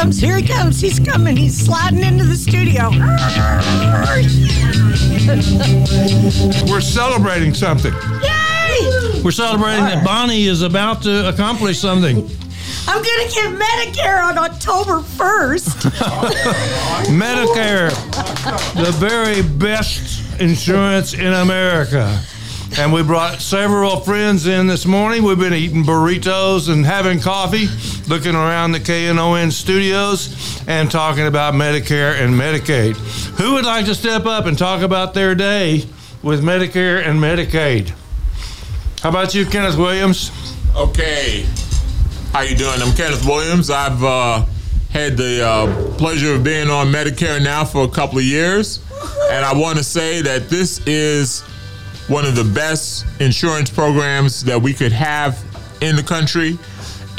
comes. Here he comes. He's coming. He's sliding into the studio. We're celebrating something. Yay! We're celebrating that Bonnie is about to accomplish something. I'm going to get Medicare on October 1st. Medicare, the very best insurance in America. And we brought several friends in this morning. We've been eating burritos and having coffee, looking around the KNON studios and talking about Medicare and Medicaid. Who would like to step up and talk about their day with Medicare and Medicaid? How about you, Kenneth Williams? Okay. How you doing? I'm Kenneth Williams. I've uh, had the uh, pleasure of being on Medicare now for a couple of years, and I want to say that this is one of the best insurance programs that we could have in the country,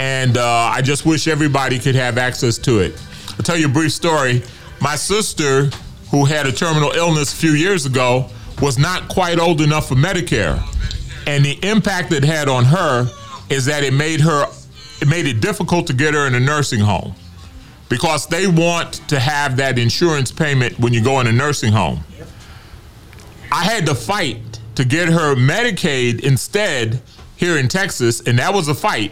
and uh, I just wish everybody could have access to it. I'll tell you a brief story. My sister, who had a terminal illness a few years ago, was not quite old enough for Medicare, and the impact it had on her is that it made her it made it difficult to get her in a nursing home because they want to have that insurance payment when you go in a nursing home. I had to fight to get her Medicaid instead here in Texas, and that was a fight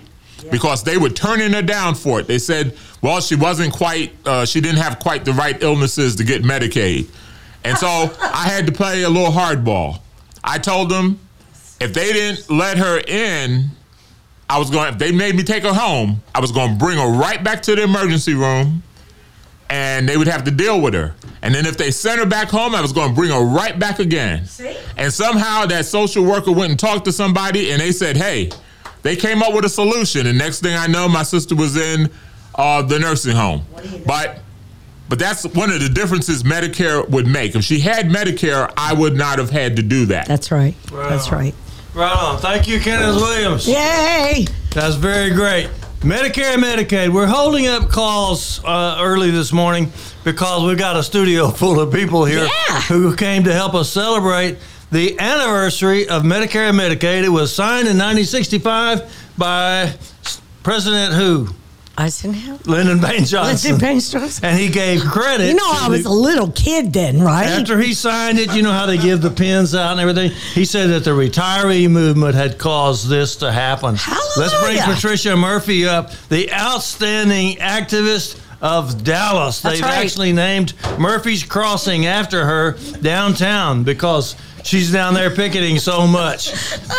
because they were turning her down for it. They said, well, she wasn't quite, uh, she didn't have quite the right illnesses to get Medicaid. And so I had to play a little hardball. I told them if they didn't let her in, I was going, if they made me take her home, I was going to bring her right back to the emergency room and they would have to deal with her. And then if they sent her back home, I was going to bring her right back again. See? And somehow that social worker went and talked to somebody, and they said, "Hey," they came up with a solution. And next thing I know, my sister was in uh, the nursing home. But but that's one of the differences Medicare would make. If she had Medicare, I would not have had to do that. That's right. That's right. Right on. Thank you, Kenneth Williams. Yay! That's very great. Medicare and Medicaid. We're holding up calls uh, early this morning because we've got a studio full of people here Yeah. who came to help us celebrate the anniversary of Medicare and Medicaid. It was signed in 1965 by President who? Eisenhower? Lyndon Baines Johnson. Lyndon Baines Johnson. And he gave credit. You know, I was the- a little kid then, right? after he signed it, you know how they give the pins out and everything. He said that the retiree movement had caused this to happen. Let's bring Patricia Murphy up, the outstanding activist of Dallas. That's They've right. actually named Murphy's Crossing after her downtown because she's down there picketing so much.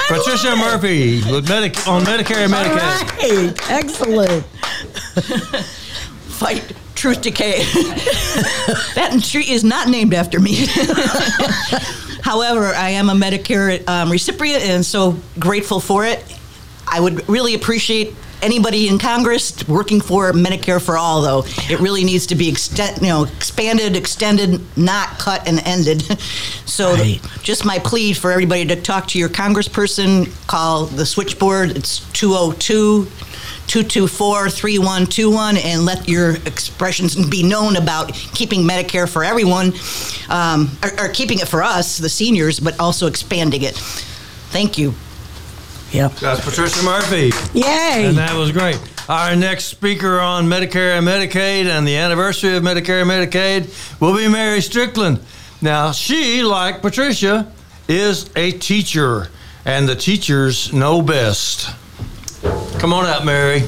Patricia. Murphy with Medic- on Medicare and Medicaid. right. Excellent. fight truth decay. that tree is not named after me. However, I am a Medicare um, recipient and so grateful for it. I would really appreciate anybody in Congress working for Medicare for all, though. It really needs to be extend, you know, expanded, extended, not cut and ended. so, Right. just my plea for everybody to talk to your congressperson, call the switchboard. It's 202 224 3121 and let your expressions be known about keeping Medicare for everyone, um, or, or keeping it for us, the seniors, but also expanding it. Thank you. Yep. That's Patricia Murphy. Yay. And that was great. Our next speaker on Medicare and Medicaid and the anniversary of Medicare and Medicaid will be Mary Strickland. Now, she, like Patricia, is a teacher, and the teachers know best. Come on out, Mary.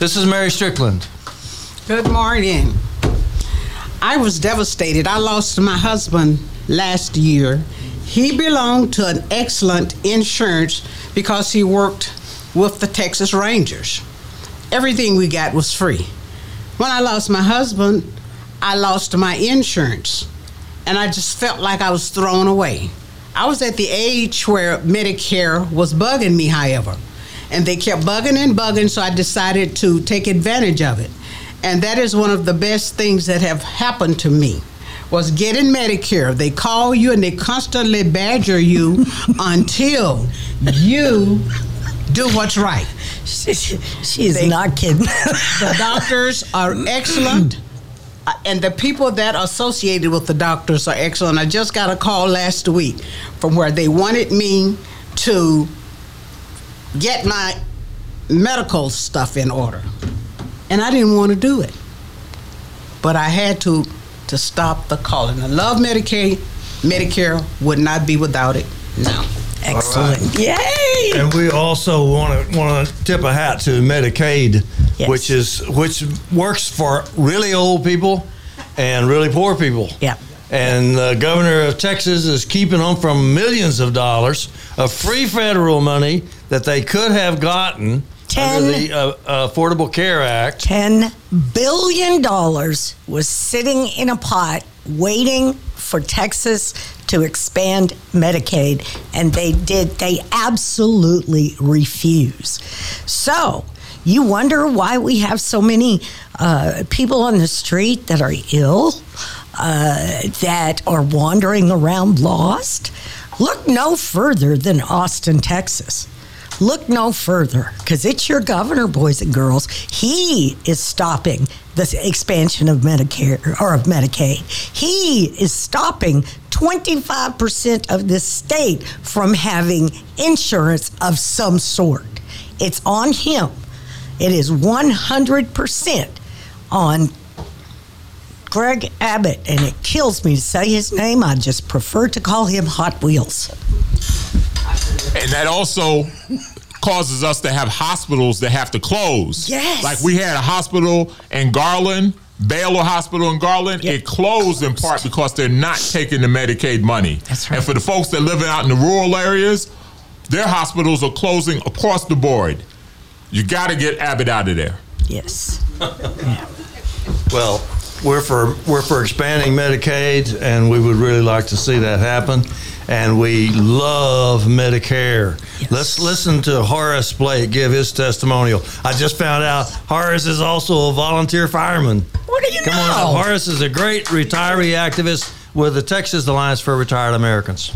This is Mary Strickland. Good morning. I was devastated. I lost my husband last year. He belonged to an excellent insurance because he worked with the Texas Rangers. Everything we got was free. When I lost my husband, I lost my insurance and I just felt like I was thrown away. I was at the age where Medicare was bugging me, however, and they kept bugging and bugging, so I decided to take advantage of it. And that is one of the best things that have happened to me was getting Medicare. They call you and they constantly badger you until you do what's right. She, she- is They- not kidding. The doctors are excellent. uh, And the people that are associated with the doctors are excellent. I just got a call last week from where they wanted me to get my medical stuff in order. and I didn't want to do it. But I had to to stop the calling. I love Medicaid. Medicare would not be without it. No. Excellent. Yay! And we also want to want to tip a hat to Medicaid, Yes. which is which works for really old people and really poor people. Yeah. And the governor of Texas is keeping them from millions of dollars of free federal money that they could have gotten Ten- under the uh, Affordable Care Act. $10 billion was sitting in a pot waiting for Texas to expand Medicaid, and they did. They absolutely refuse. So, you wonder why we have so many uh, people on the street that are ill, uh, that are wandering around lost? Look no further than Austin, Texas. Look no further because it's your governor, boys and girls. He is stopping the expansion of Medicare or of Medicaid. He is stopping 25% of this state from having insurance of some sort. It's on him. It is 100% on Greg Abbott, and it kills me to say his name. I just prefer to call him Hot Wheels. And that also causes us to have hospitals that have to close. Yes. Like we had a hospital in Garland, Baylor Hospital in Garland. Yeah. It closed in part because they're not taking the Medicaid money. That's right. And for the folks that live out in the rural areas, their hospitals are closing across the board. You got to get Abbott out of there. Yes. Well, we're for we're for expanding Medicaid, and we would really like to see that happen. And we love Medicare. Yes. Let's listen to Horace Blake give his testimonial. I just found out Horace is also a volunteer fireman. What do you Come know? on up. Horace is a great retiree activist with the Texas Alliance for Retired Americans.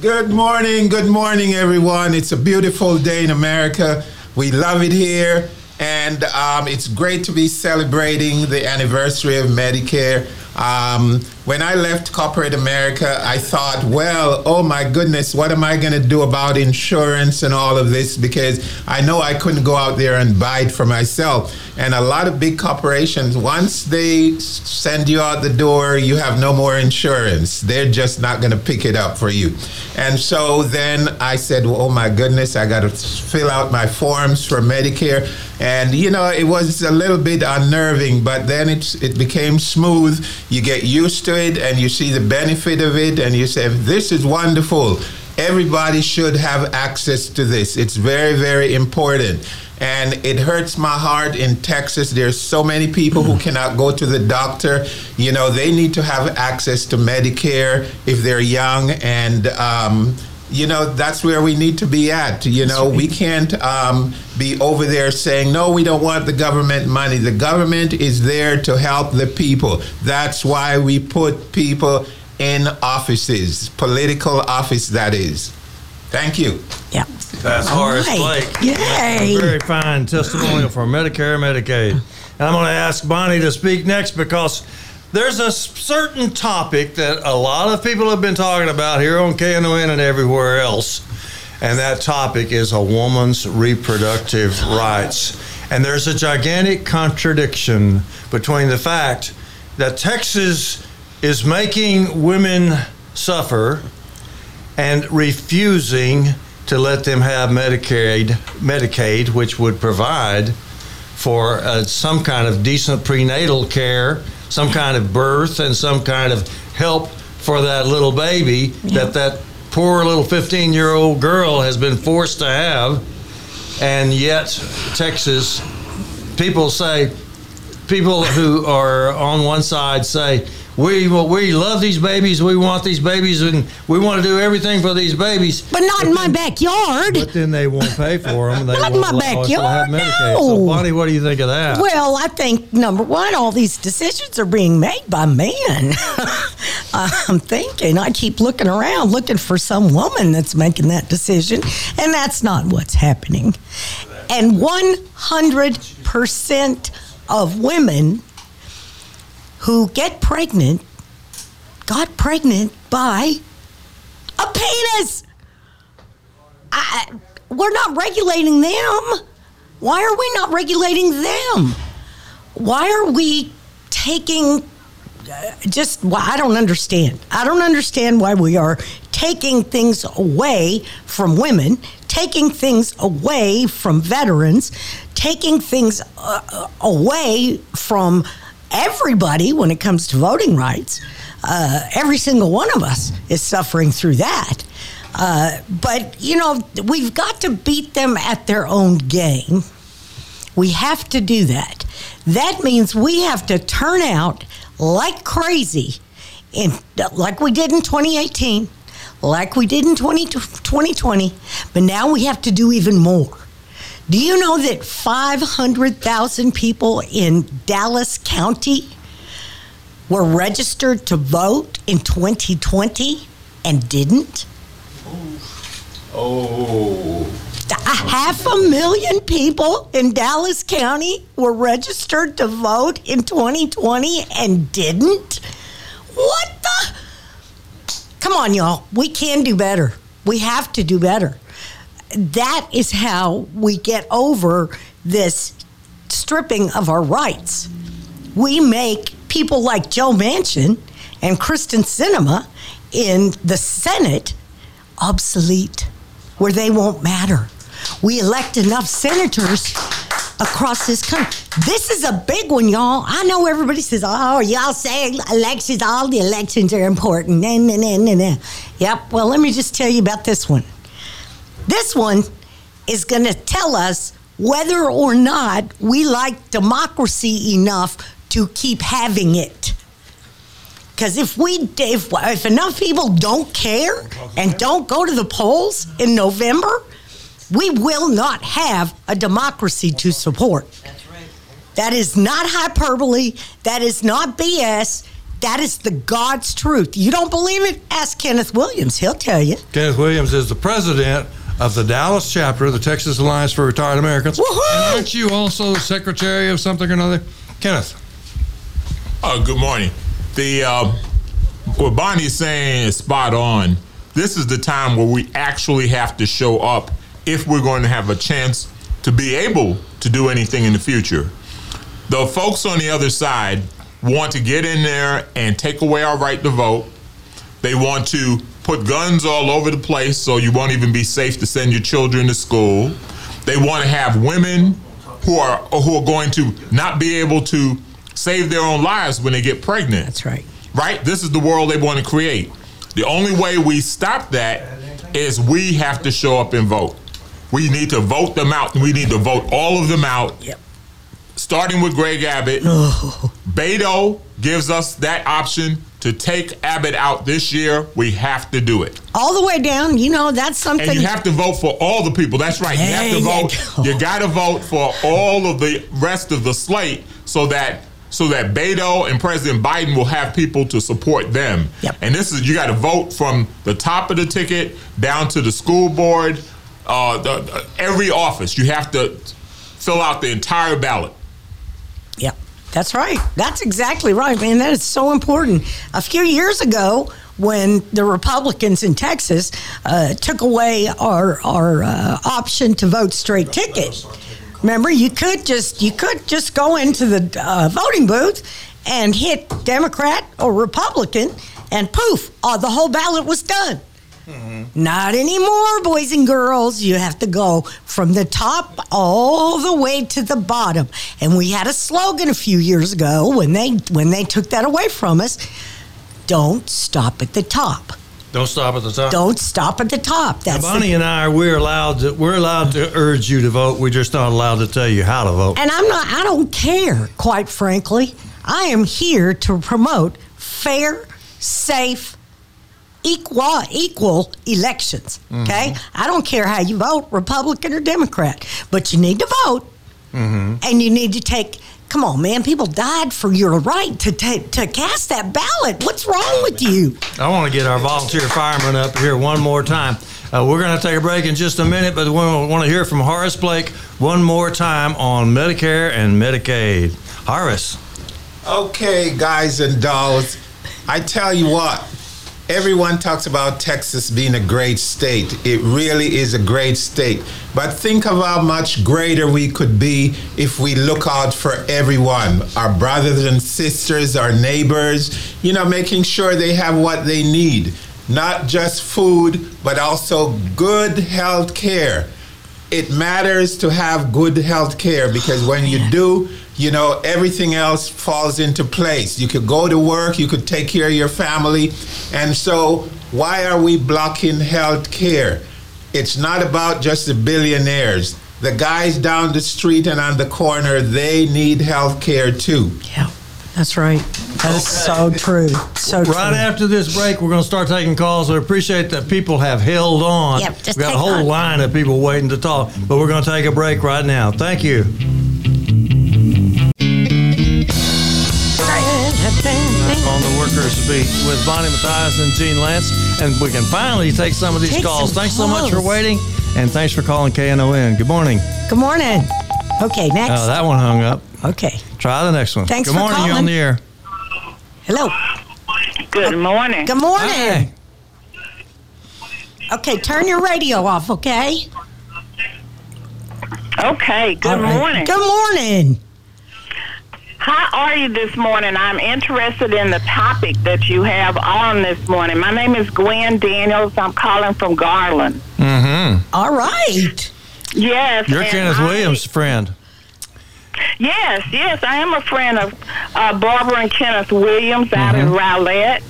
Good morning, good morning, everyone. It's a beautiful day in America. We love it here, and um, it's great to be celebrating the anniversary of Medicare. Um, when I left corporate America, I thought, well, oh my goodness, what am I going to do about insurance and all of this? Because I know I couldn't go out there and buy it for myself. And a lot of big corporations, once they send you out the door, you have no more insurance. They're just not going to pick it up for you. And so then I said, oh my goodness, I got to fill out my forms for Medicare. And, you know, it was a little bit unnerving, but then it's, it became smooth. You get used to it and you see the benefit of it, and you say, this is wonderful. Everybody should have access to this. It's very, very important. And it hurts my heart in Texas. There's so many people who cannot go to the doctor. You know, they need to have access to Medicare if they're young. And, um, you know, that's where we need to be at. You know, we can't um, be over there saying, no, we don't want the government money. The government is there to help the people. That's why we put people in offices, political office, that is. Thank you. Yeah. That's Horace right. Blake. Yay. Very fine testimonial for Medicare, Medicaid. And I'm going to ask Bonnie to speak next because there's a certain topic that a lot of people have been talking about here on KNON and everywhere else. And that topic is a woman's reproductive rights. And there's a gigantic contradiction between the fact that Texas is making women suffer and refusing to let them have Medicaid, Medicaid, which would provide for uh, some kind of decent prenatal care, some kind of birth, and some kind of help for that little baby that that poor little 15 year old girl has been forced to have. And yet, Texas, people say, people who are on one side say, we well, we love these babies. We want these babies, and we want to do everything for these babies. But not in my backyard. But then they won't pay for them. They Not in my allow us to have backyard, no. So, Bonnie, what do you think of that? Well, I think number one, all these decisions are being made by men. I'm thinking, I keep looking around looking for some woman that's making that decision, and that's not what's happening. And 100% of women who get pregnant got pregnant by a penis. I, we're not regulating them. Why are we not regulating them? why are we taking uh, just well, I don't understand. I don't understand why we are taking things away from women, taking things away from veterans, taking things uh, away from everybody when it comes to voting rights. Uh, every single one of us is suffering through that. Uh, but, you know, we've got to beat them at their own game. We have to do that. That means we have to turn out like crazy, in, like we did in 2018, like we did in 20, 2020, but now we have to do even more. Do you know that 500,000 people in Dallas County were registered to vote in 2020 and didn't? Oh. A half a million people in Dallas County were registered to vote in 2020 and didn't? What the? Come on, y'all. We can do better. We have to do better. That is how we get over this stripping of our rights. We make people like Joe Manchin and Kyrsten Sinema in the Senate obsolete, where they won't matter. We elect enough senators across this country. This is a big one, y'all. I know everybody says, oh, y'all say elections, all the elections are important. Nah, nah, nah, nah, nah. Yep, well, let me just tell you about this one. This one is going to tell us whether or not we like democracy enough to keep having it. Because if we, if, if enough people don't care and don't go to the polls in November, we will not have a democracy to support. That is not hyperbole. That is not BS. That is the God's truth. You don't believe it? Ask Kenneth Williams. He'll tell you. Kenneth Williams is the president of the Dallas chapter of the Texas Alliance for Retired Americans. Woohoo! And aren't you also secretary of something or another? Kenneth. Uh, good morning. The uh, what Bonnie's saying is spot on. This is the time where we actually have to show up if we're going to have a chance to be able to do anything in the future. The folks on the other side want to get in there and take away our right to vote. They want to put guns all over the place so you won't even be safe to send your children to school. They want to have women who are who are going to not be able to save their own lives when they get pregnant. That's right. Right? This is the world they want to create. The only way we stop that is we have to show up and vote. We need to vote them out. We need to vote all of them out. Yep. Starting with Greg Abbott. Beto gives us that option to take Abbott out this year. We have to do it. All the way down, you know, that's something. And you have to vote for all the people. That's right. You have to There you vote. go. You, got to vote for all of the rest of the slate so that so that Beto and President Biden will have people to support them. Yep. And this is you got to vote from the top of the ticket down to the school board, uh, the, the- every office. You have to fill out the entire ballot. That's right. That's exactly right, man. That is so important. A few years ago, when the Republicans in Texas uh, took away our our uh, option to vote straight ticket, remember you could just you could just go into the uh, voting booth and hit Democrat or Republican, and poof, uh, the whole ballot was done. Mm-hmm. Not anymore, boys and girls. You have to go from the top all the way to the bottom. And we had a slogan a few years ago when they when they took that away from us. Don't stop at the top. Don't stop at the top. Don't stop at the top. That's the- Bonnie and I, we're allowed to we're allowed to urge you to vote. We're just not allowed to tell you how to vote. and I'm not. I don't care. Quite frankly, I am here to promote fair, safe, equal equal elections. Okay, I don't care how you vote, Republican or Democrat, but you need to vote, and you need to take. Come on, man! People died for your right to ta- to cast that ballot. What's wrong with you? I want to get our volunteer firemen up here one more time. Uh, we're going to take a break in just a minute, but we want to hear from Horace Blake one more time on Medicare and Medicaid. Horace. Okay, guys and dolls, I tell you what, everyone talks about Texas being a great state. It really is a great state. But think of how much greater we could be if we look out for everyone our brothers and sisters, our neighbors, you know, making sure they have what they need. Not just food, but also good health care. It matters to have good health care because when you do, you know, everything else falls into place. You could go to work, you could take care of your family. And so, why are we blocking health care? It's not about just the billionaires. The guys down the street and on the corner, they need health care too. Yeah, that's right. That is so true. So true. Right after this break, we're going to start taking calls. I appreciate that people have held on. Yep, just We've got a whole on. line of people waiting to talk, but we're going to take a break right now. Thank you. On the Workers Beat with Bonnie Matthias and Gene Lantz, and we can finally take some of these Take calls. some Thanks so much for waiting, and thanks for calling KNON. Good morning. Good morning. Okay, next. Oh, that one hung up. okay. Try the next one. Thanks Good for morning. You're on the air. Hello. Good morning. Good morning. Hi. Okay, turn your radio off, okay? Okay, good All right. morning. Good morning. How are you this morning? I'm interested in the topic that you have on this morning. My name is Gwen Daniels. I'm calling from Garland. Mm-hmm. All right. Yes. You're and Kenneth I- Williams' friend. Yes, yes, I am a friend of uh, Barbara and Kenneth Williams out in Rowlett,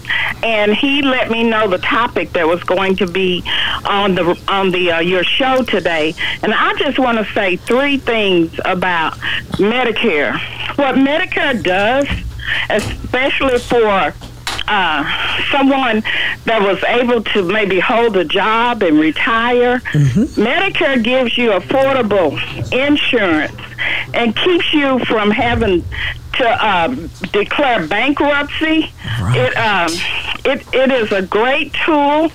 and he let me know the topic that was going to be on the on the uh, your show today. And I just want to say three things about Medicare. What Medicare does, especially for uh, someone that was able to maybe hold a job and retire, Medicare gives you affordable insurance and keeps you from having to um, declare bankruptcy. It um, it it is a great tool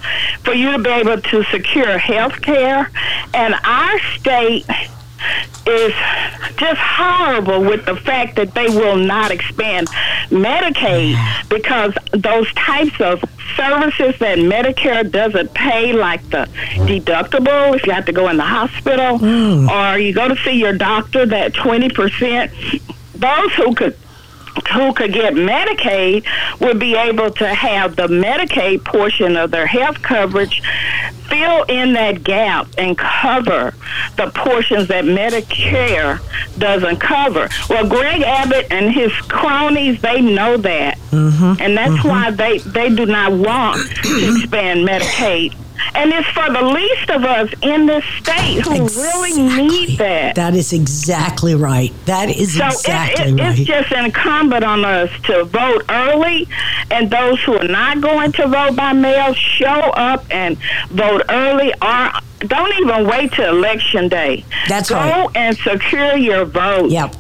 for you to be able to secure health care, and our state is just horrible with the fact that they will not expand Medicaid because those types of services that Medicare doesn't pay, like the deductible if you have to go in the hospital mm. or you go to see your doctor, that 20%, those who could who could get Medicaid would be able to have the Medicaid portion of their health coverage fill in that gap and cover the portions that Medicare doesn't cover. Well, Greg Abbott and his cronies, they know that. Mm-hmm. And that's mm-hmm. why they, they do not want to expand Medicaid. And it's for the least of us in this state who really need that. That is exactly right. That is So exactly it, it, right. it's just incumbent on us to vote early, and those who are not going to vote by mail, show up and vote early, or don't even wait till election day. That's Go right. and secure your vote. Yep.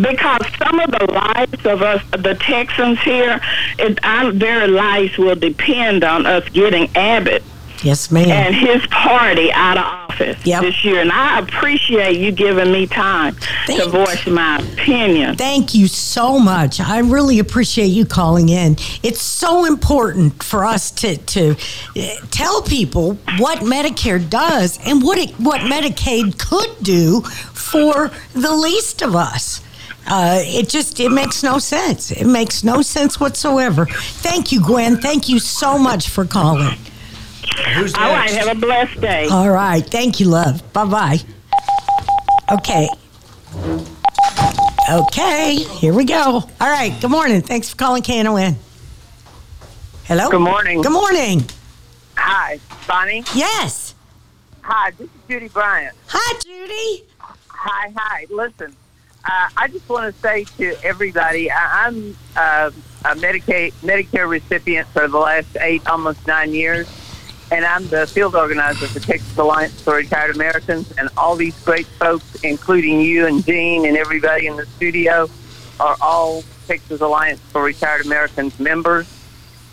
Because some of the lives of us, the Texans here, it, our very lives will depend on us getting Abbott Yes, ma'am. and his party out of office Yep. this year. And I appreciate you giving me time to voice my opinion. Thank you so much. I really appreciate you calling in. It's so important for us to to uh, tell people what Medicare does and what it, what Medicaid could do for the least of us. Uh, it just it makes no sense. It makes no sense whatsoever. Thank you, Gwen. Thank you so much for calling. Who's All right, have a blessed day. All right. Thank you, love. Bye bye. Okay. Okay. Here we go. All right. Good morning. Thanks for calling KNON. Hello. Good morning. Good morning. Hi, Bonnie. Yes. Hi, this is Judy Bryant. Hi, Judy. Hi, hi. Listen, uh, I just want to say to everybody, I, I'm uh, a Medicaid Medicare recipient for the last eight, almost nine years, and I'm the field organizer for Texas Alliance for Retired Americans. And all these great folks, including you and Gene and everybody in the studio, are all Texas Alliance for Retired Americans members.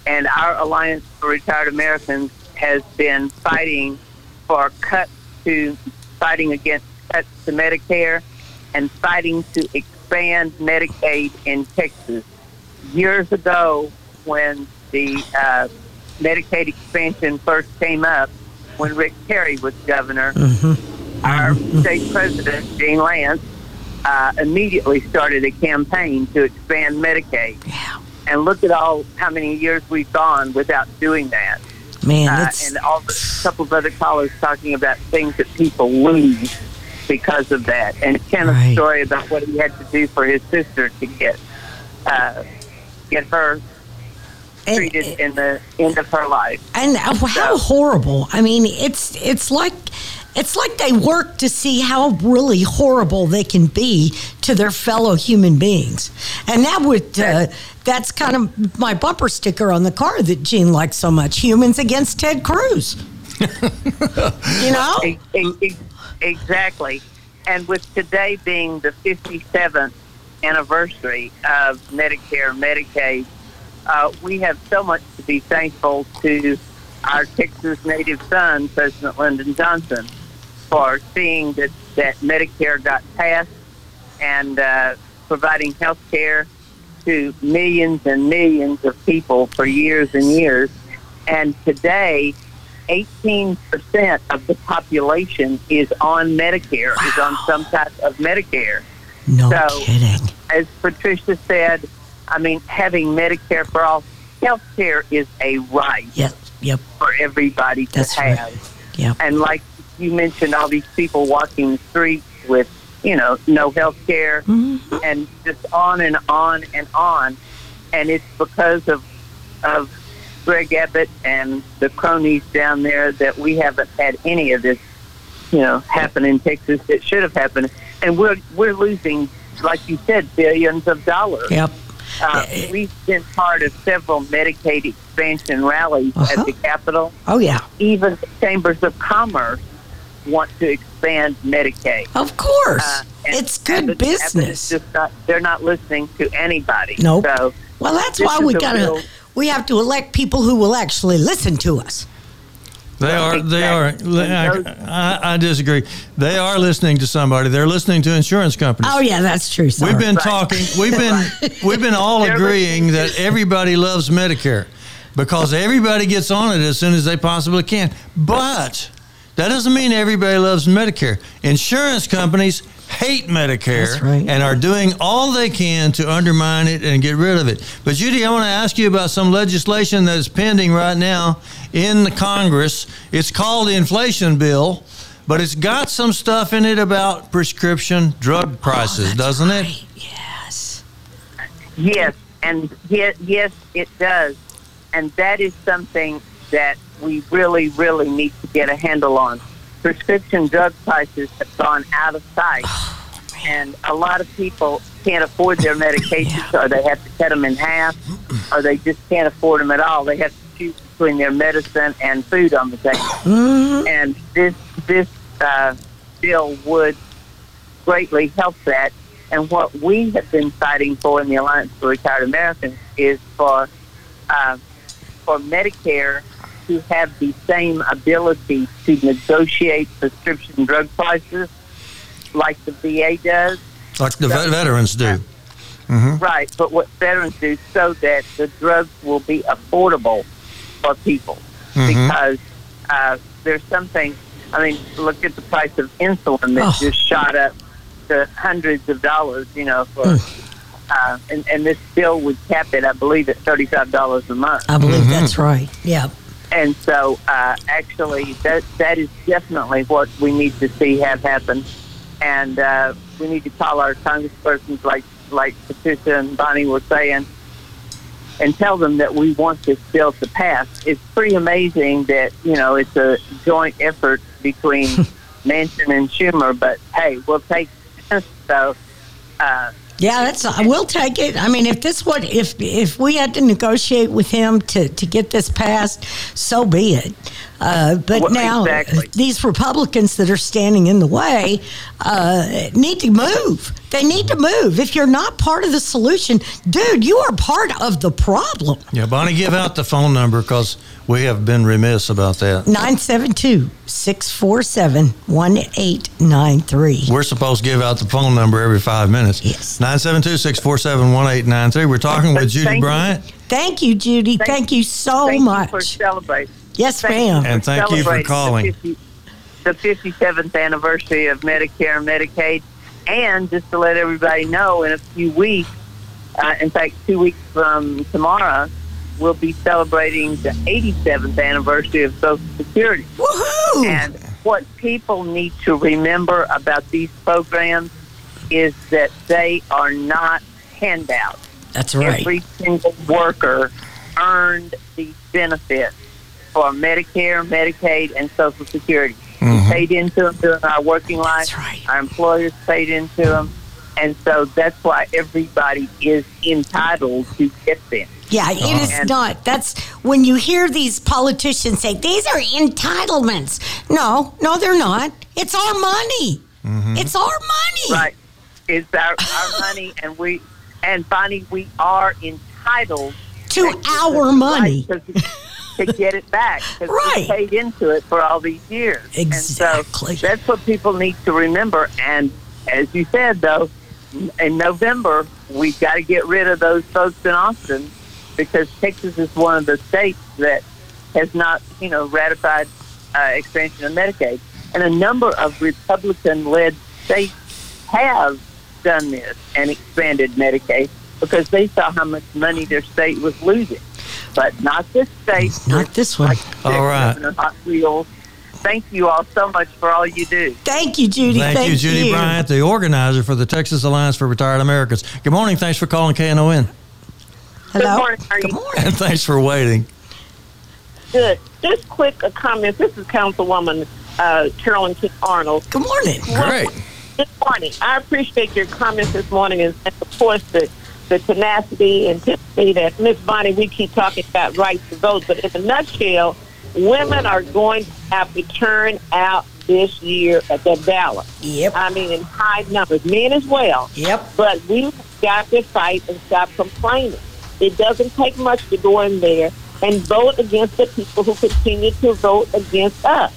And our Alliance for Retired Americans has been fighting for cuts to fighting against cuts to Medicare and fighting to expand Medicaid in Texas. Years ago, when the uh, Medicaid expansion first came up when Rick Perry was governor. Our state president, Gene Lantz, uh, immediately started a campaign to expand Medicaid. Yeah. And look at all how many years we've gone without doing that. Man, Uh, and all the couple of other callers talking about things that people lose because of that. And Kenneth's Right. story about what he had to do for his sister to get uh, get her and- treated in the end of her life. and how horrible. I mean, it's it's like it's like they work to see how really horrible they can be to their fellow human beings. And that would uh, that's kind of my bumper sticker on the car that Gene likes so much. Humans against Ted Cruz. you know? Exactly. And with today being the 57th anniversary of Medicare, Medicaid, uh, we have so much to be thankful to our Texas native son, President Lyndon Johnson, for seeing that, that Medicare got passed and uh, providing health care to millions and millions of people for years and years. And today, 18% of the population is on Medicare, is on some type of Medicare. No So- kidding. As Patricia said, I mean, having Medicare for all, health care is a right Yep, yep, for everybody to That's right. have. yep. And like you mentioned, all these people walking the streets with, you know, no health care Mm-hmm. and just on and on and on. And it's because of, of Greg Abbott and the cronies down there that we haven't had any of this, you know, happen in Texas that should have happened. And we're, we're losing, like you said, billions of dollars. Yep. Uh, we've been part of several Medicaid expansion rallies Uh-huh. at the Capitol Oh yeah. even the chambers of commerce want to expand Medicaid. Of course. Uh, it's good Abbott- Abbott business. just not, they're not listening to anybody. Nope. So Well, that's why we gotta real- we have to elect people who will actually listen to us. They are. They are. Exactly. And those- I, I disagree. They are listening to somebody. They're listening to insurance companies. Oh yeah, that's true. Sorry. We've been Right. talking. We've been we've been all agreeing that everybody loves Medicare because everybody gets on it as soon as they possibly can. But that doesn't mean everybody loves Medicare. Insurance companies hate Medicare right. and are doing all they can to undermine it and get rid of it. But Judy, I want to ask you about some legislation that is pending right now in the Congress. It's called the inflation bill. But it's got some stuff in it about prescription drug oh, prices, That's doesn't it? Yes. Yes, and yes, yes, it does, and that is something that we really, really need to get a handle on. Prescription drug prices have gone out of sight, and a lot of people can't afford their medications, or they have to cut them in half, or they just can't afford them at all. They have to choose between their medicine and food on the table, and this this uh, bill would greatly help that. And what we have been fighting for in the Alliance for Retired Americans is for uh, for Medicare to have the same ability to negotiate prescription drug prices like the VA does. Like the vet- veterans do. Right, but what veterans do so that the drugs will be affordable for people because uh, there's something. I mean, look at the price of insulin that Oh. just shot up to hundreds of dollars. You know, for uh, and and this bill would cap it, I believe, at thirty five dollars a month. I believe that's right. Yeah. And so, uh, actually, that that is definitely what we need to see have happen. And uh, we need to call our congresspersons, like like Patricia and Bonnie were saying, and tell them that we want this bill to pass. It's pretty amazing that you know it's a joint effort between Manchin and Schumer, but hey, we'll take so. Uh, Yeah, that's. I will take it. I mean, if this what if if we had to negotiate with him to to get this passed, so be it. Uh, but Well, now exactly. these Republicans that are standing in the way uh, need to move. They need to move. If you're not part of the solution, dude, you are part of the problem. Yeah, Bonnie, give out the phone number because we have been remiss about that. 972 647 1893. We're supposed to give out the phone number every five minutes. Yes. 972 647 1893. We're talking with Judy Thank you. Bryant Thank you, Judy. Thank, you so Thank much. you for celebrating. Yes, Thank ma'am. And thank you for calling. The, 50 the 57th anniversary of Medicare and Medicaid. And just to let everybody know, in a few weeks, uh, in fact, two weeks from tomorrow, we'll be celebrating the 87th anniversary of Social Security. Woohoo! And what people need to remember about these programs is that they are not handouts. That's right. Every single worker earned these benefits for Medicare, Medicaid, and Social Security. We mm-hmm. paid into them during our working life. That's right. Our employers paid into them. And so that's why everybody is entitled to get them. Yeah, it is And- not. That's when you hear these politicians say these are entitlements. No, no, they're not. It's our money. Mm-hmm. It's our money. Right. It's our, our money, and we, and Bonnie, we are entitled To our money. right to, get it back because Right. we paid into it for all these years. Exactly. And so that's what people need to remember. And as you said, though, in November we've got to get rid of those folks in Austin because Texas is one of the states that has not, you know, ratified uh, expansion of Medicaid, and a number of Republican-led states have done this and expanded Medicaid because they saw how much money their state was losing. But not this state. Not this one. Like All right. Hot Wheels. Thank you all so much for all you do. Thank you, Judy. Thank, you, Judy Bryant, the organizer for the Texas Alliance for Retired Americans. Good morning. Thanks for calling KNON. Hello. Good morning. How are Good morning. And thanks for waiting. Good. Just quick a comment. This is Councilwoman uh, Carolyn King Arnold. Good morning. Great. Good morning. I appreciate your comments this morning and, and of course the the tenacity and tenacity that Miss Bonnie we keep talking about rights to vote, but in a nutshell, women are going to have to turn out this year at the ballot. Yep. I mean in high numbers, men as well. Yep. But we've got to fight and stop complaining. It doesn't take much to go in there and vote against the people who continue to vote against us.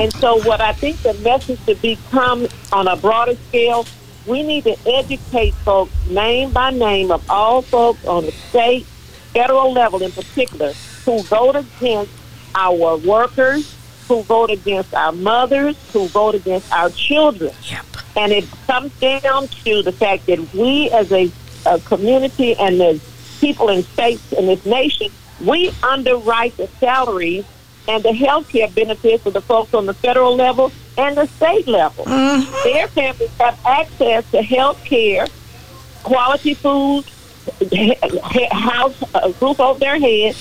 And so, what I think the message to become on a broader scale, we need to educate folks name by name of all folks on the state, federal level in particular, who vote against our workers, who vote against our mothers, who vote against our children. Yep. And it comes down to the fact that we as a, a community and as people in states in this nation, we underwrite the salaries and the health care benefits of the folks on the federal level and the state level. Mm-hmm. Their families have access to health care, quality food, he- he- house, a roof over their head,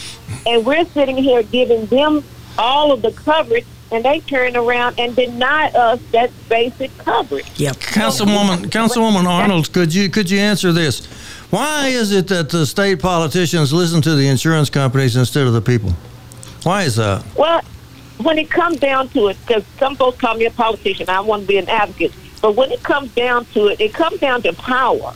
and we're sitting here giving them all of the coverage, and they turn around and deny us that basic coverage. Yep. Councilwoman, Councilwoman Arnold, could you could you answer this? Why is it that the state politicians listen to the insurance companies instead of the people? Why is that? Well, when it comes down to it, because some folks call me a politician, I want to be an advocate. But when it comes down to it, it comes down to power.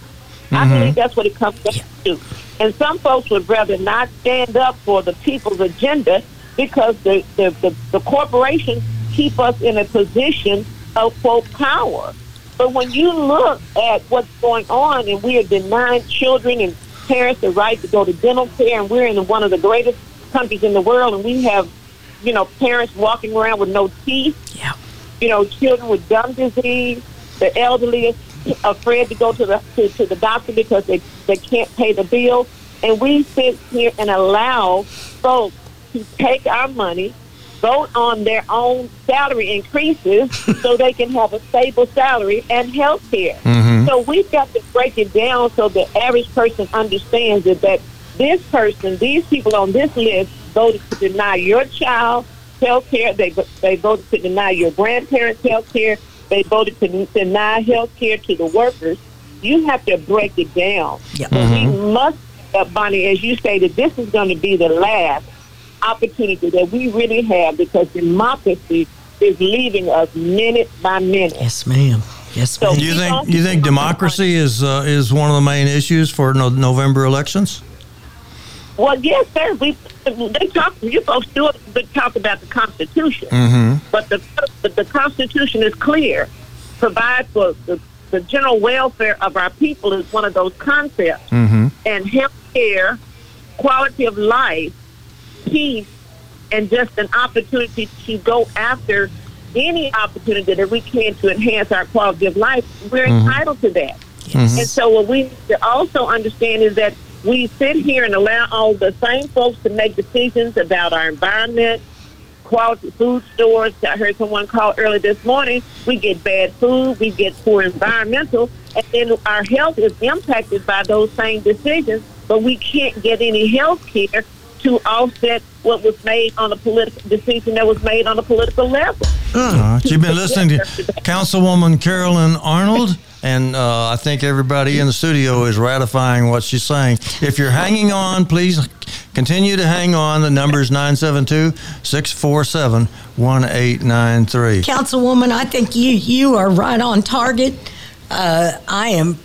I mm-hmm. believe that's what it comes down to. And some folks would rather not stand up for the people's agenda because the, the, the, the corporations keep us in a position of, quote, power. But when you look at what's going on and we are denying children and parents the right to go to dental care, and we're in one of the greatest countries in the world, and we have, you know, parents walking around with no teeth, Yeah. you know, children with gum disease, the elderly is afraid to go to the to, to the doctor because they, they can't pay the bill. And we sit here and allow folks to take our money, vote on their own salary increases so they can have a stable salary and health care. Mm-hmm. So we've got to break it down so the average person understands that, that this person, these people on this list voted to deny your child health care. They, they voted to deny your grandparents health care. They voted to deny health care to the workers. You have to break it down. Yeah. But we must, uh, Bonnie, as you stated, this is going to be the last opportunity that we really have because democracy is leaving us minute by minute. Yes, ma'am. Yes, So- ma'am. Do you think you think democracy is uh, is one of the main issues for no, November elections? Well, yes, sir. We they talk. You folks do. They talk about the Constitution, Mm-hmm. but the but the Constitution is clear. Provide for the, the general welfare of our people is one of those concepts, Mm-hmm. and health care quality of life, peace, and just an opportunity to go after any opportunity that we can to enhance our quality of life, we're Mhm. entitled to that. Mhm. And so what we need to also understand is that we sit here and allow all the same folks to make decisions about our environment, quality food stores. I heard someone call early this morning. We get bad food, we get poor environmental, and then our health is impacted by those same decisions, but we can't get any health care to offset what was made on a political decision that was made on a political level. Right. You've been listening to Councilwoman Carolyn Arnold, and uh, I think everybody in the studio is ratifying what she's saying. If you're hanging on, please continue to hang on. The number is 972 647 1893. Councilwoman, I think you you are right on target. Uh, I am.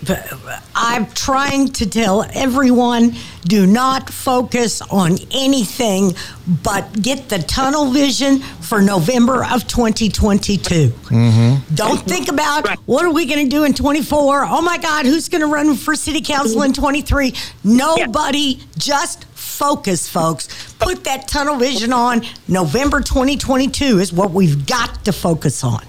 I'm trying to tell everyone: do not focus on anything, but get the tunnel vision for November of 2022. Mm-hmm. Don't think about what are we going to do in 24. Oh my God, who's going to run for city council in 23? Nobody. Just focus, folks. Put that tunnel vision on. November 2022 is what we've got to focus on.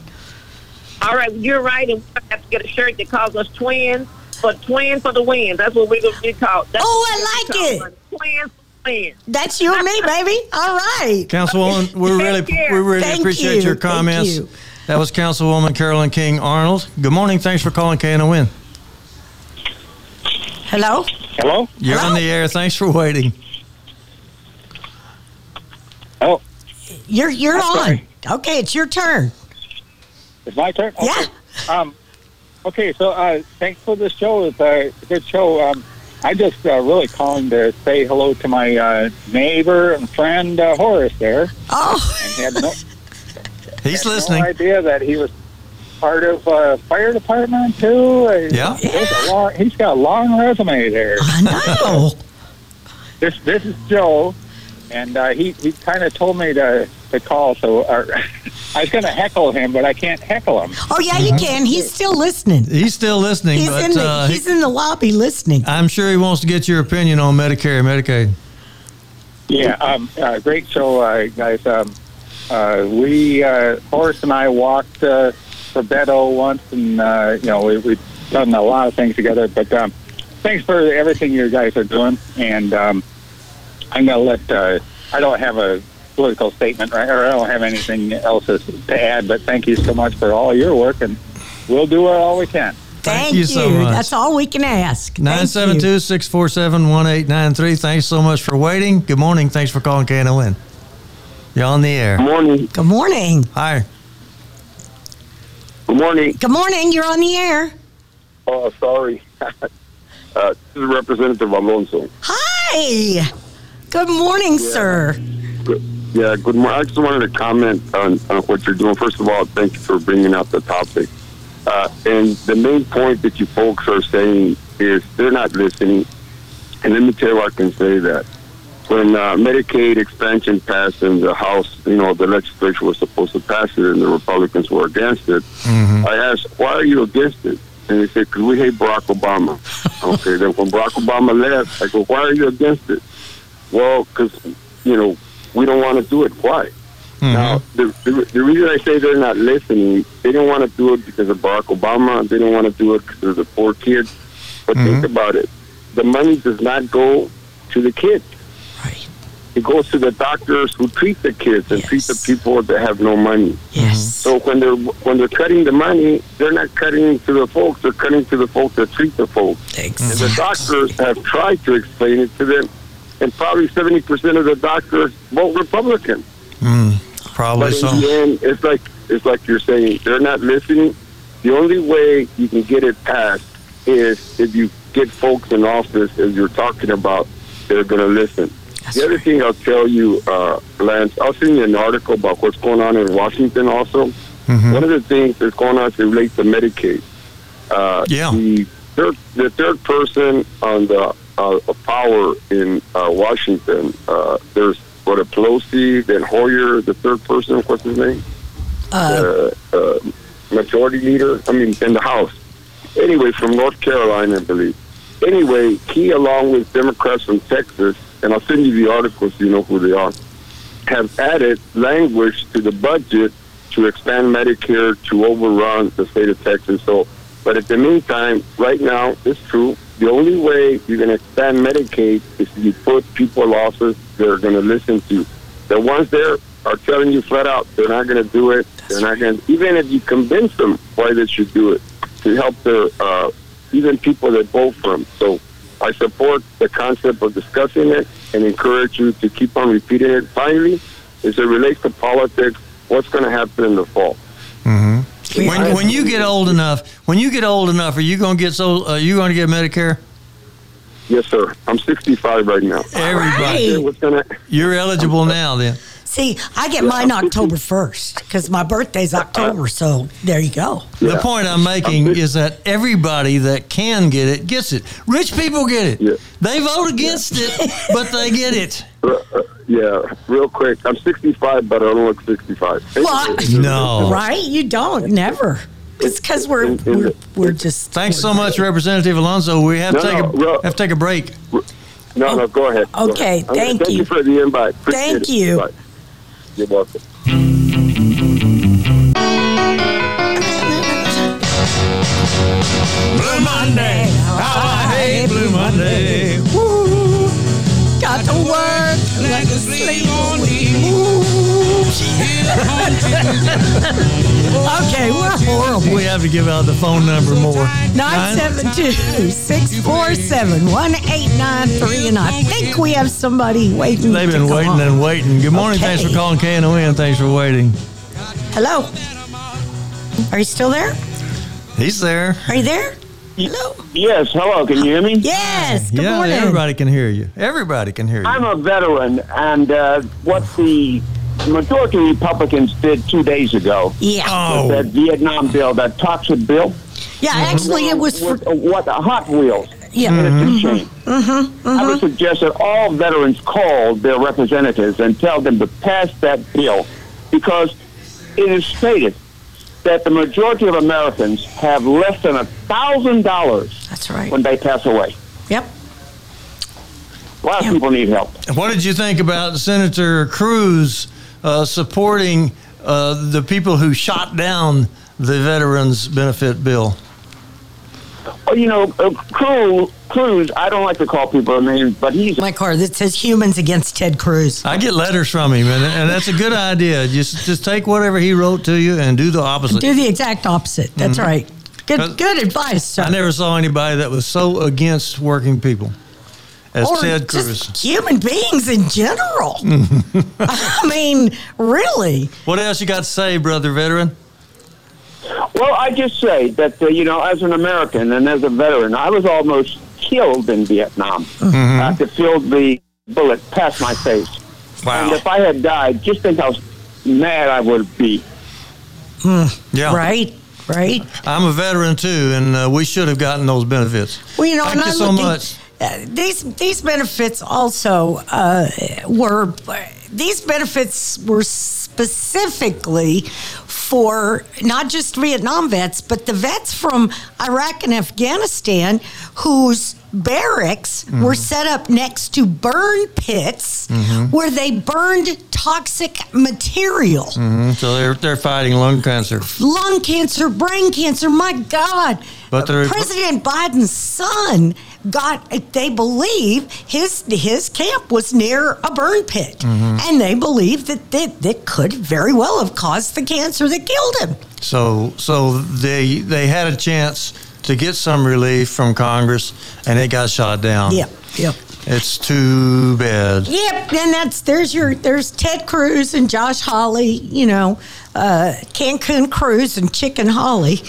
All right, you're right, and we have to get a shirt that calls us twins, but twin for the win. That's what we're going to be called. That's Oh, I we're like called. Twins for the. That's you and me, baby. All right. Councilwoman, we really, we really Thank appreciate you. your Thank comments. you. That was Councilwoman Carolyn King Arnold. Good morning. Thanks for calling KNON. Hello? Hello? You're on the air. Thanks for waiting. Oh, You're you're I'm on. sorry. Okay, it's your turn. it's my turn? Okay. Yeah. Um, okay, so uh, thanks for the show. It's a good show. Um, I just uh, really calling to say hello to my uh, neighbor and friend uh, Horace there. Oh. And had no, He's had listening. no idea that he was part of uh, fire department too. Yeah. a long- he's got a long resume there. I know. this this is Joe, and uh, he he kind of told me to to call. So uh, I was going to heckle him, but I can't heckle him. Oh yeah, you can. He's still listening. He's still listening, He's but in the uh, he's in the lobby listening. I'm sure he wants to get your opinion on Medicare and Medicaid. Yeah, um, uh, great show, uh, guys. Um, uh, we uh, Horace and I walked uh, for Beto once, and uh, you know we, we've done a lot of things together. But um, thanks for everything you guys are doing, and um, I'm going to let. Uh, I don't have a political statement, right, or I don't have anything else to to add. But thank you so much for all your work, and we'll do all we can. Thank, you so much. That's all we can ask. Thank 972 647 1893. Thanks so much for waiting. Good morning. Thanks for calling KNON. You're on the air. Good morning. Good morning. Hi. Good morning. Good morning. You're on the air. Oh, sorry. uh, this is Representative Alonzo. Hi. Good morning, sir. Good. Yeah, good morning. I just wanted to comment on, on what you're doing. First of all, thank you for bringing out the topic. Uh, and the main point that you folks are saying is they're not listening. And let me tell you I can say that. When uh, Medicaid expansion passed in the House, you know, the legislature was supposed to pass it and the Republicans were against it. I asked, why are you against it? And they said, because we hate Barack Obama. okay, then when Barack Obama left, I go, why are you against it? Well, because, you know, we don't want to do it. Why? Mm-hmm. Now, the, the, the reason I say they're not listening, they don't want to do it because of Barack Obama. They don't want to do it because of the poor kids. But mm-hmm. think about it. The money does not go to the kids. Right. It goes to the doctors who treat the kids and treat the people that have no money. Yes. So when they're when they're cutting the money, they're not cutting to the folks. They're cutting to the folks that treat the folks. And the doctors have tried to explain it to them, and probably seventy percent of the doctors vote Republican. Mm, probably But in so. the end, it's like it's like you're saying they're not listening. The only way you can get it passed is if you get folks in office, as you're talking about, they're going to listen. the other thing I'll tell you, uh, Lantz, I'll send you an article about what's going on in Washington. Also, one of the things that's going on to relate to Medicaid. Uh, Yeah. The third, the third person on the uh, power in uh, Washington. Uh, there's what a Pelosi, then Hoyer, the third person. What's his name? Uh, uh, uh, majority leader. I mean, in the House. Anyway, from North Carolina, I believe. Anyway, he, along with Democrats from Texas, and I'll send you the articles so you know who they are, have added language to the budget to expand Medicare to overrun the state of Texas. So, but at the meantime, right now, it's true. The only way you're going to expand Medicaid is if you put people office they're going to listen to. The ones there are telling you flat out they're not going to do it. They're not going to, even if you convince them why they should do it, to help their, uh, even people that vote for them. So I support the concept of discussing it and encourage you to keep on repeating it. Finally, as it relates to politics, what's going to happen in the fall? Mm-hmm. When, when you get old enough, when you get old enough, are you going to get so? Are you going to get Medicare? Yes, sir. I'm 65 right now. Everybody, What's gonna, you're eligible now. Then See, I get mine October 1st because my birthday's uh, October, so there you go. the point I'm making is that everybody that can get it gets it. Rich people get it. They vote against it, but they get it. yeah, real quick. I'm 65, but I don't look 65. Well, No. Right? You don't. Never. It's because we're, we're, we're just. Thanks so much, Representative Alonzo. We have to No, take a no, have to take a break. No, no, go ahead. Go Okay, ahead. I'm- thank thank you. you for the invite. Appreciate Thank it. you. Bye. You're welcome. Blue Monday, how I hate Blue Monday. Woo, got to work like a slave Okay, we're horrible. We have to give out the phone number more. 972-647-1893 and I think we have somebody waiting They've to been come waiting on. and waiting. Good morning. Thanks for Okay. calling KNON. Thanks for waiting. Hello. Are you still there? He's there. Are you there? Hello. Yes, hello. Can you hear me? Yes. Good yeah, morning. everybody can hear you. Everybody can hear you. I'm a veteran, and uh, what the majority of Republicans did two days ago Yeah. Oh. was that Vietnam bill, that toxic bill. Yeah, actually, it was for. Uh, what the Hot Wheels. Yeah. Mm-hmm. it's a shame. Mm-hmm. I would suggest that all veterans call their representatives and tell them to pass that bill because it is stated that the majority of Americans have less than a thousand dollars That's right. when they pass away. Yep. A lot of people need help. What did you think about Senator Cruz uh, supporting uh, the people who shot down the veterans benefit bill? Well, you know, uh, Cruz, Cruz, I don't like to call people names, but he's My car that says humans against Ted Cruz. I get letters from him, and, and that's a good idea. Just just take whatever he wrote to you and do the opposite. Do the exact opposite. That's Mhm. right. Good good advice, sir. I never saw anybody that was so against working people as Or Ted just Cruz. human beings in general. I mean, really. What else you got to say, brother veteran? Well, I just say that uh, you know, as an American and as a veteran, I was almost killed in Vietnam. Mm-hmm. I could feel the bullet pass my face. Wow. And if I had died, just think how mad I would be. Yeah. Right. Right. I'm a veteran too, and uh, we should have gotten those benefits. Well, you know, Thank and you I'm so looking, much. Uh, these these benefits also uh, were these benefits were specifically for not just Vietnam vets, but the vets from Iraq and Afghanistan whose barracks Mm-hmm. were set up next to burn pits Mhm. where they burned toxic material hmm So they're they're fighting lung cancer, lung cancer, brain cancer. My God. but President Biden's son got, they believe his his camp was near a burn pit. Mhm. And they believe that that, that could very well have caused the cancer that killed him. So so they they had a chance to get some relief from Congress, and it got shot down. Yep, yep. It's too bad. Yep, and that's there's your there's Ted Cruz and Josh Hawley, you know, uh, Cancun Cruz and Chicken Hawley.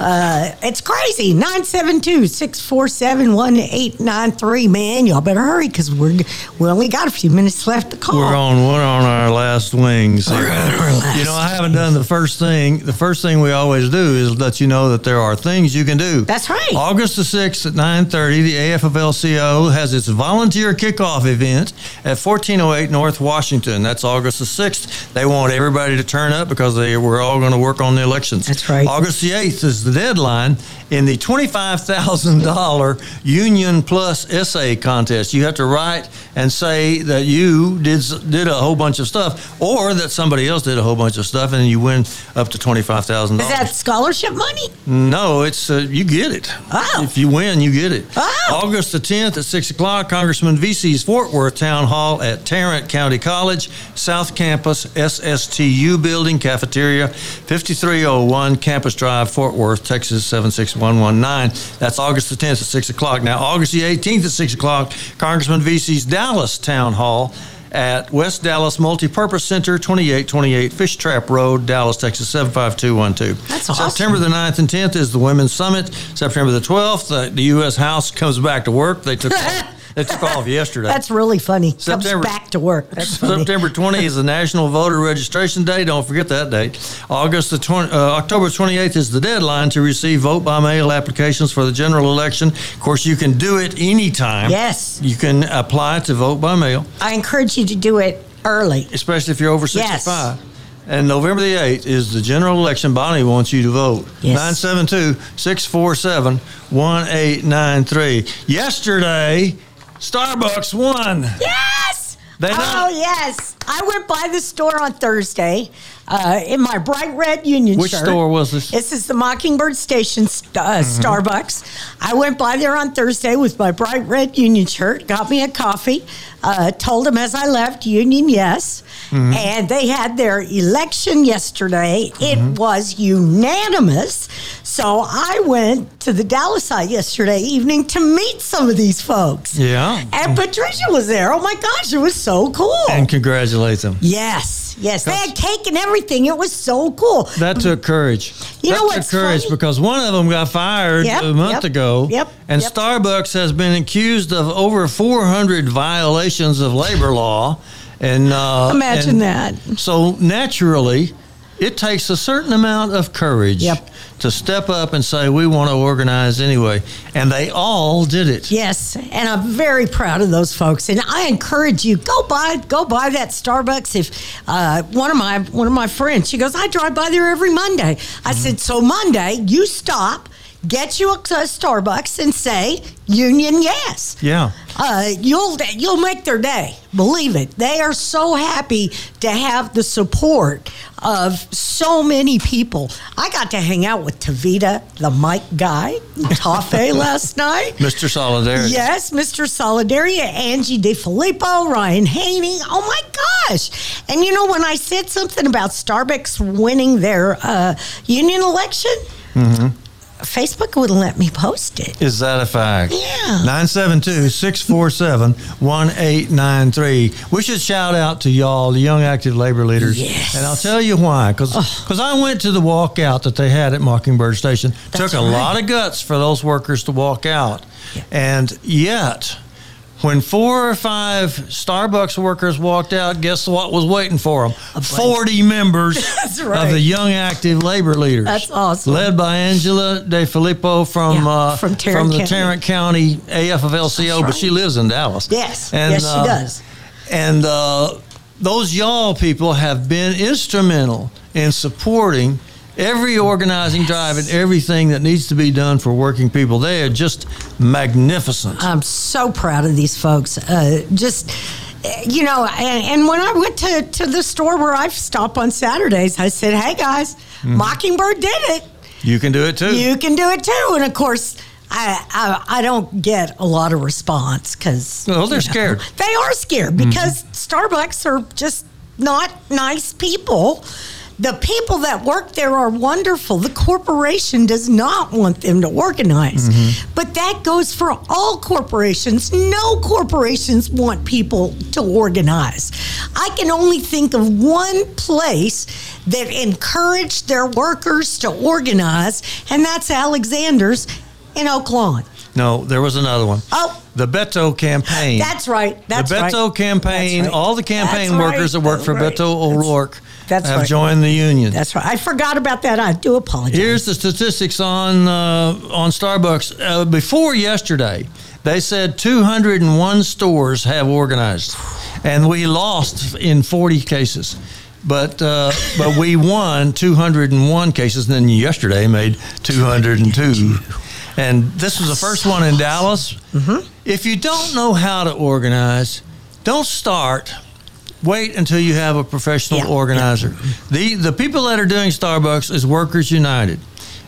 Uh, it's crazy. 972-647-1893. Man, y'all better hurry because we're we only got a few minutes left to call. We're on we're on our last wings. here. You know, I haven't done the first thing. The first thing we always do is let you know that there are things you can do. That's right. August the sixth at nine thirty, the AFL-CIO has its volunteer kickoff event at fourteen oh eight North Washington. That's August the sixth. They want everybody to turn up because they we're all going to work on the elections. That's right. August the eighth is is the deadline in the $25,000 Union Plus essay contest. You have to write and say that you did did a whole bunch of stuff or that somebody else did a whole bunch of stuff and you win up to $25,000. Is that scholarship money? No, it's uh, you get it. Oh. If you win, you get it. Oh. August the 10th at 6 o'clock, Congressman Veasey's Fort Worth Town Hall at Tarrant County College, South Campus, SSTU Building, Cafeteria, 5301 Campus Drive, Fort Worth, Texas 76119. That's August the 10th at 6 o'clock. Now, August the 18th at 6 o'clock, Congressman Veasey's Dallas Town Hall at West Dallas Multipurpose Center, 2828 Fish Trap Road, Dallas, Texas, 75212. That's awesome. September the 9th and 10th is the Women's Summit. September the 12th, uh, the U.S. House comes back to work. They took they took off yesterday. That's really funny. September- Comes back to work. That's. September 20 is the National Voter Registration Day. Don't forget that date. August the 20, uh, October 28th is the deadline to receive vote by mail applications for the general election. Of course, you can do it anytime. Yes. You can apply to vote by mail, I encourage you to do it early. especially if you're over Yes. 65. And November the 8th is the general election. Bonnie wants you to vote. Yes. 972 647 1893. Yesterday, Starbucks won. Yes. They know. oh yes. I went by the store on Thursday uh, in my bright red Union Which shirt. store was this? This is the Mockingbird Station uh, Mm-hmm. Starbucks. I went by there on Thursday with my bright red Union shirt. Got me a coffee. Uh, told them as I left, Union yes. Mm-hmm. And they had their election yesterday. Mm-hmm. It was unanimous. So I went to the Dallas site yesterday evening to meet some of these folks. Yeah. And Patricia was there. Oh my gosh, it was so cool. And congratulate them. yes, yes. They had cake and everything. It was so cool. That took courage. You that know took what's courage funny? because one of them got fired Yep, a month yep, ago. yep, And yep. Starbucks has been accused of over 400 violations of labor law. And uh, Imagine and that. So naturally, it takes a certain amount of courage Yep. to step up and say we want to organize anyway. And they all did it. Yes, and I'm very proud of those folks. And I encourage you go buy go buy that Starbucks. If uh, one of my one of my friends, she goes, I drive by there every Monday. I said, so Monday you stop, get you a, a Starbucks, and say Union yes. Yeah. uh, you'll you'll make their day. Believe it. They are so happy to have the support of so many people. I got to hang out with Tavita, the mic guy, Tafe last night. Mr. Solidarity. Yes, Mr. Solidaria, Angie DeFilippo, Ryan Haney. Oh my gosh. And you know, when I said something about Starbucks winning their uh, union election, Mm-hmm. Facebook wouldn't let me post it. Is that a fact? Yeah. 972 647 1893. We should shout out to y'all, the young active labor leaders. Yes. And I'll tell you why. Because oh. I went to the walkout that they had at Mockingbird Station. That's Took a right. lot of guts for those workers to walk out. And yet, when four or five Starbucks workers walked out, guess what was waiting for them? 40 members That's of the young active labor leaders. That's awesome. Led by Angela De Filippo from Yeah, uh, from Tarrant the County. Tarrant County AFL-CIO, but right. she lives in Dallas. Yes. Yes, she uh, does. And uh, those y'all people have been instrumental in supporting every organizing drive and everything that needs to be done for working people. They are just magnificent. I'm so proud of these folks. Uh, just, you know, and, and when I went to, to the store where I stop on Saturdays, I said, hey guys, Mm-hmm. Mockingbird did it. You can do it too. You can do it too. And of course, I, I, I don't get a lot of response because Well, they're scared. They are scared because Starbucks are just not nice people. The people that work there are wonderful. The corporation does not want them to organize. Mm-hmm. But that goes for all corporations. No corporations want people to organize. I can only think of one place that encouraged their workers to organize, and that's Alexandre's in Oak Lawn. No, there was another one. Oh, The Beto campaign. that's right. That's right. the right. Beto campaign, That's right. all the campaign That's workers right. that work That's for right. Beto O'Rourke That's have right. joined the union. That's right. I forgot about that. I do apologize. Here's the statistics on uh, on Starbucks. Uh, before yesterday, they said 201 stores have organized, and we lost in 40 cases. But uh, but we won 201 cases, and then yesterday made 202. And this was the first one in Dallas. Mm-hmm. If you don't know how to organize, don't start. Wait until you have a professional organizer. The the people that are doing Starbucks is Workers United.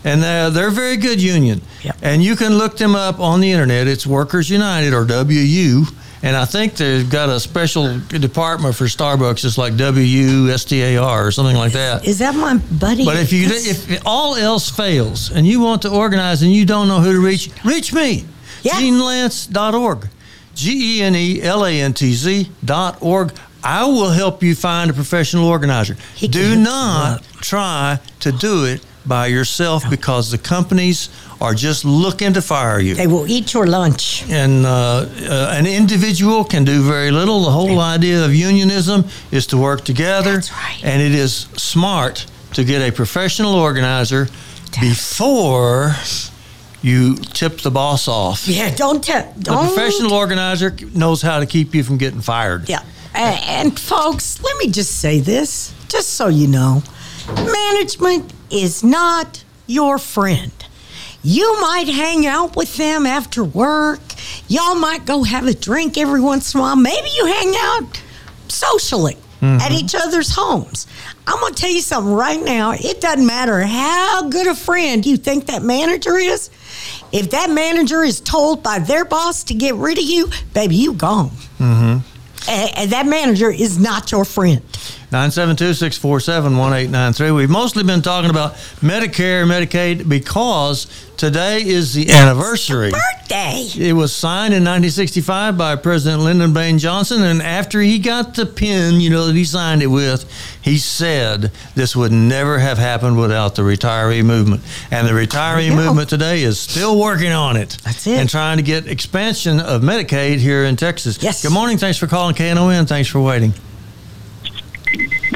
And they're, they're a very good union. And you can look them up on the internet. It's Workers United or WU. And I think they've got a special department for Starbucks. It's like WSTAR or something like that. Is that my buddy? But if you if all else fails and you want to organize and you don't know who to reach, reach me. GeneLantz.org. G E N E L A N T Z dot org. I will help you find a professional organizer. Do not try to do it by yourself because the companies are just looking to fire you. They will eat your lunch. And uh, uh, an individual can do very little. The whole idea of unionism is to work together. And it is smart to get a professional organizer before you tip the boss off. Yeah, don't tell. The professional organizer knows how to keep you from getting fired. Yeah. A- And folks, let me just say this, just so you know management is not your friend. You might hang out with them after work. Y'all might go have a drink every once in a while. Maybe you hang out socially at each other's homes. I'm going to tell you something right now. It doesn't matter how good a friend you think that manager is. If that manager is told by their boss to get rid of you, baby, you gone. Mm-hmm. And, and that manager is not your friend. 972-647-1893. We've mostly been talking about Medicare and Medicaid because today is the anniversary. Birthday. It was signed in 1965 by President Lyndon Baines Johnson, and after he got the pen, you know, that he signed it with, he said this would never have happened without the retiree movement. And the retiree movement today is still working on it. That's it. And trying to get expansion of Medicaid here in Texas. Yes. Good morning. Thanks for calling KNON. Thanks for waiting.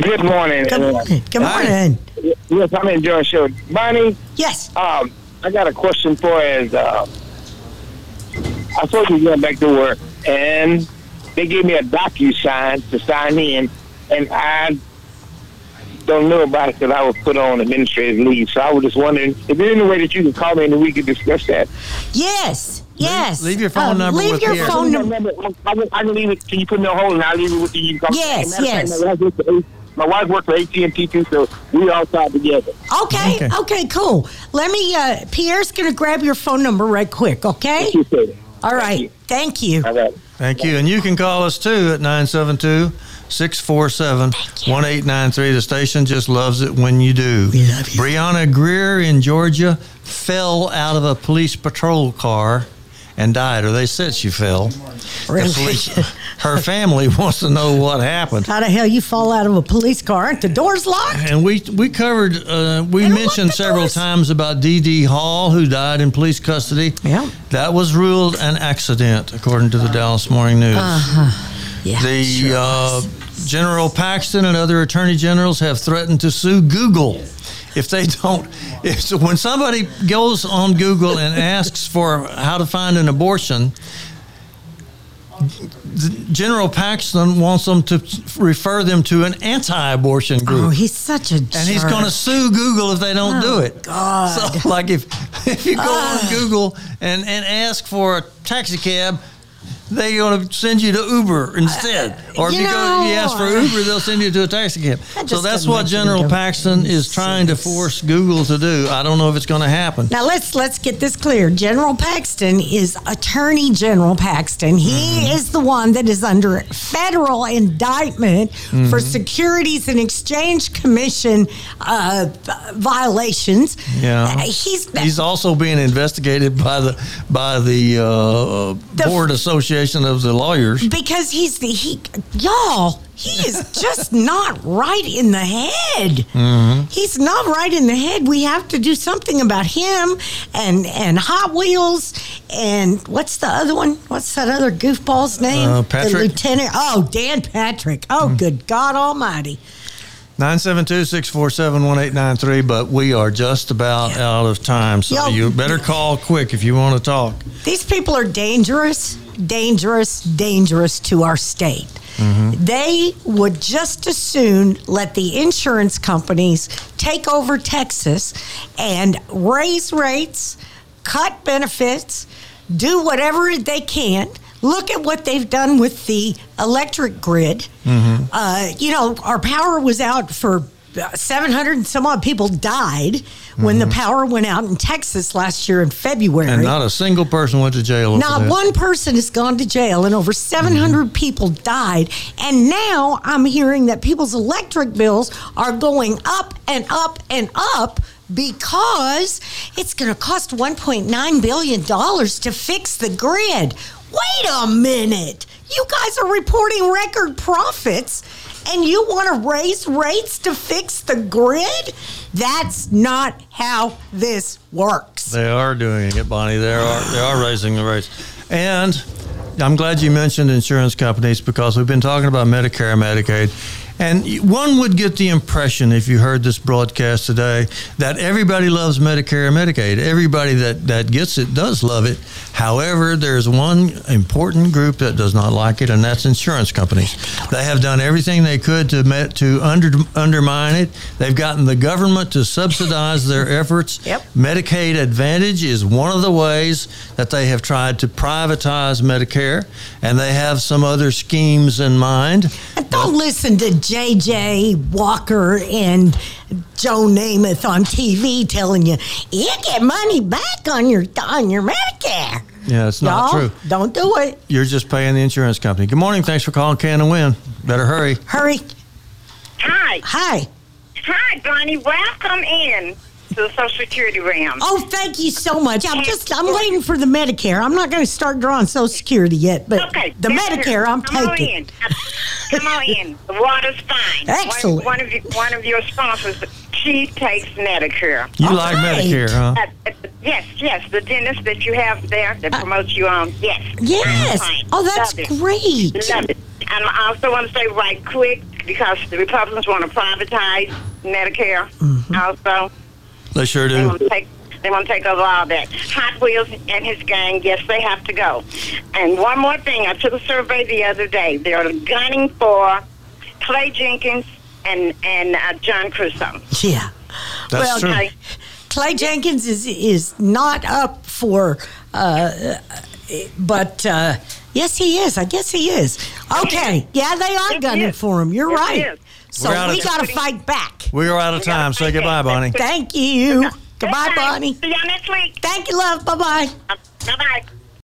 Good morning. Good morning. Good morning. Yes, I'm enjoying the show. Bonnie? Yes. Um, I got a question for as uh, I supposed to be going back to work, and they gave me a DocuSign to sign in, and I don't know about it because I was put on administrative leave. So I was just wondering, is there any way that you can call me and we could discuss that? Yes. Yes. Leave your phone Uh, number Leave with your Pierre. phone number. I, can, I can leave it. Can you put me on hold and I'll leave it with you? you can call me. Yes, fact, yes. My wife, works for A- my wife works for AT&T too, so we all tied together. Okay, okay, cool. Let me, uh, Pierre's going to grab your phone number right quick, okay? All right. Thank you. All right. Thank you. And you can call us too at 972 647 1893. The station just loves it when you do. We love you. Brianna Grier in Georgia fell out of a police patrol car and died, or they said she fell. Really? Police- her family wants to know what happened. How the hell you fall out of a police car? Aren't the doors locked? And we we covered uh, we mentioned several times about Dee Hall who died in police custody. Yeah, that was ruled an accident according to the Dallas Morning News. Uh-huh. Yeah, the sure uh, General Paxton and other attorney generals have threatened to sue Google if they don't. If, so when somebody goes on Google and asks for how to find an abortion. General Paxton wants them to refer them to an anti-abortion group. Oh, he's such a and he's going to sue Google if they don't Oh, do it. God. So, like if if you go Ah. on Google and and ask for a taxi cab, they're going to send you to Uber instead. Or if you you, go, you ask for Uber, they'll send you to a taxi cab. So that's what General. Paxton is trying to force Google to do. I don't know if it's going to happen. Now let's let's get this clear. General Paxton is Attorney General Paxton. He Mm-hmm. is the one that is under federal indictment for Mhm. Securities and Exchange Commission uh, violations. Yeah, Uh, he's he's also being investigated by the by the, uh, board association of the lawyers. because he's the he y'all. He is just not right in the head. Mm-hmm. He's not right in the head. We have to do something about him and and Hot Wheels and what's the other one? What's that other goofball's name? Uh, The lieutenant. Oh, Dan Patrick. Oh, good God Almighty. 972-647-1893, but we are just about out of time. So Yo. you better call quick if you want to talk. These people are dangerous, dangerous, dangerous to our state. Mm-hmm. they would just as soon let the insurance companies take over Texas and raise rates, cut benefits, do whatever they can. Look at what they've done with the electric grid. Uh, you know, our power was out for uh, 700 and some odd people died when the power went out in Texas last year in February. And not a single person went to jail. Not that. one person has gone to jail, and over 700 people died. And now I'm hearing that people's electric bills are going up and up and up because it's going to cost $1.9 billion to fix the grid. Wait a minute. You guys are reporting record profits, and you want to raise rates to fix the grid? That's not how this works. They are doing it, Bonnie. They are they are raising the rates, and I'm glad you mentioned insurance companies because we've been talking about Medicare and Medicaid. And one would get the impression, if you heard this broadcast today, that everybody loves Medicare and Medicaid. Everybody that, that gets it does love it. However, there's one important group that does not like it, and that's insurance companies. They have done everything they could to met, to under, undermine it. They've gotten the government to subsidize their efforts. Yep. Medicaid Advantage is one of the ways that they have tried to privatize Medicare, and they have some other schemes in mind. And don't listen to J.J. Walker and Joe Namath on TV telling you you get money back on your on your Medicare. Yeah, it's not Y'all, true. Don't do it. You're just paying the insurance company. Good morning. Thanks for calling KNON. Better hurry. Hurry. Hi. Hi. Hi, Bonnie. Welcome in to the Social Security realm. Oh, thank you so much. I'm just I'm waiting for the Medicare. I'm not going to start drawing Social Security yet, but Okay, the Medicare I'm Come taking. On in. Come on in. The water's fine. Excellent. One, one of you, one of your sponsors, she takes Medicare. You like Medicare, huh? Uh, uh, yes, yes. The dentist that you have there that promotes you on. Yes. Yes. Oh, that's Love it. great. Love it. And I also want to say right quick because the Republicans want to privatize Medicare. Mm-hmm. Also. They sure They do. want take. They want to take over all that. Hot Wheels and his gang, yes, they have to go. And one more thing, I took a survey the other day. They're gunning for Clay Jenkins and and uh, John Creuzot. Yeah. That's true. Okay. Clay Jenkins is is not up for, uh, but uh, yes, he is. I guess he is. Okay, yeah, they are Yes, gunning for him. You're Yes, he right. is. So We're out we of- got to fight back. We are out of time. Say goodbye, Bonnie. Thank you. Goodbye, Bonnie. See y'all next week. Thank you, love. Bye um, bye. Bye bye.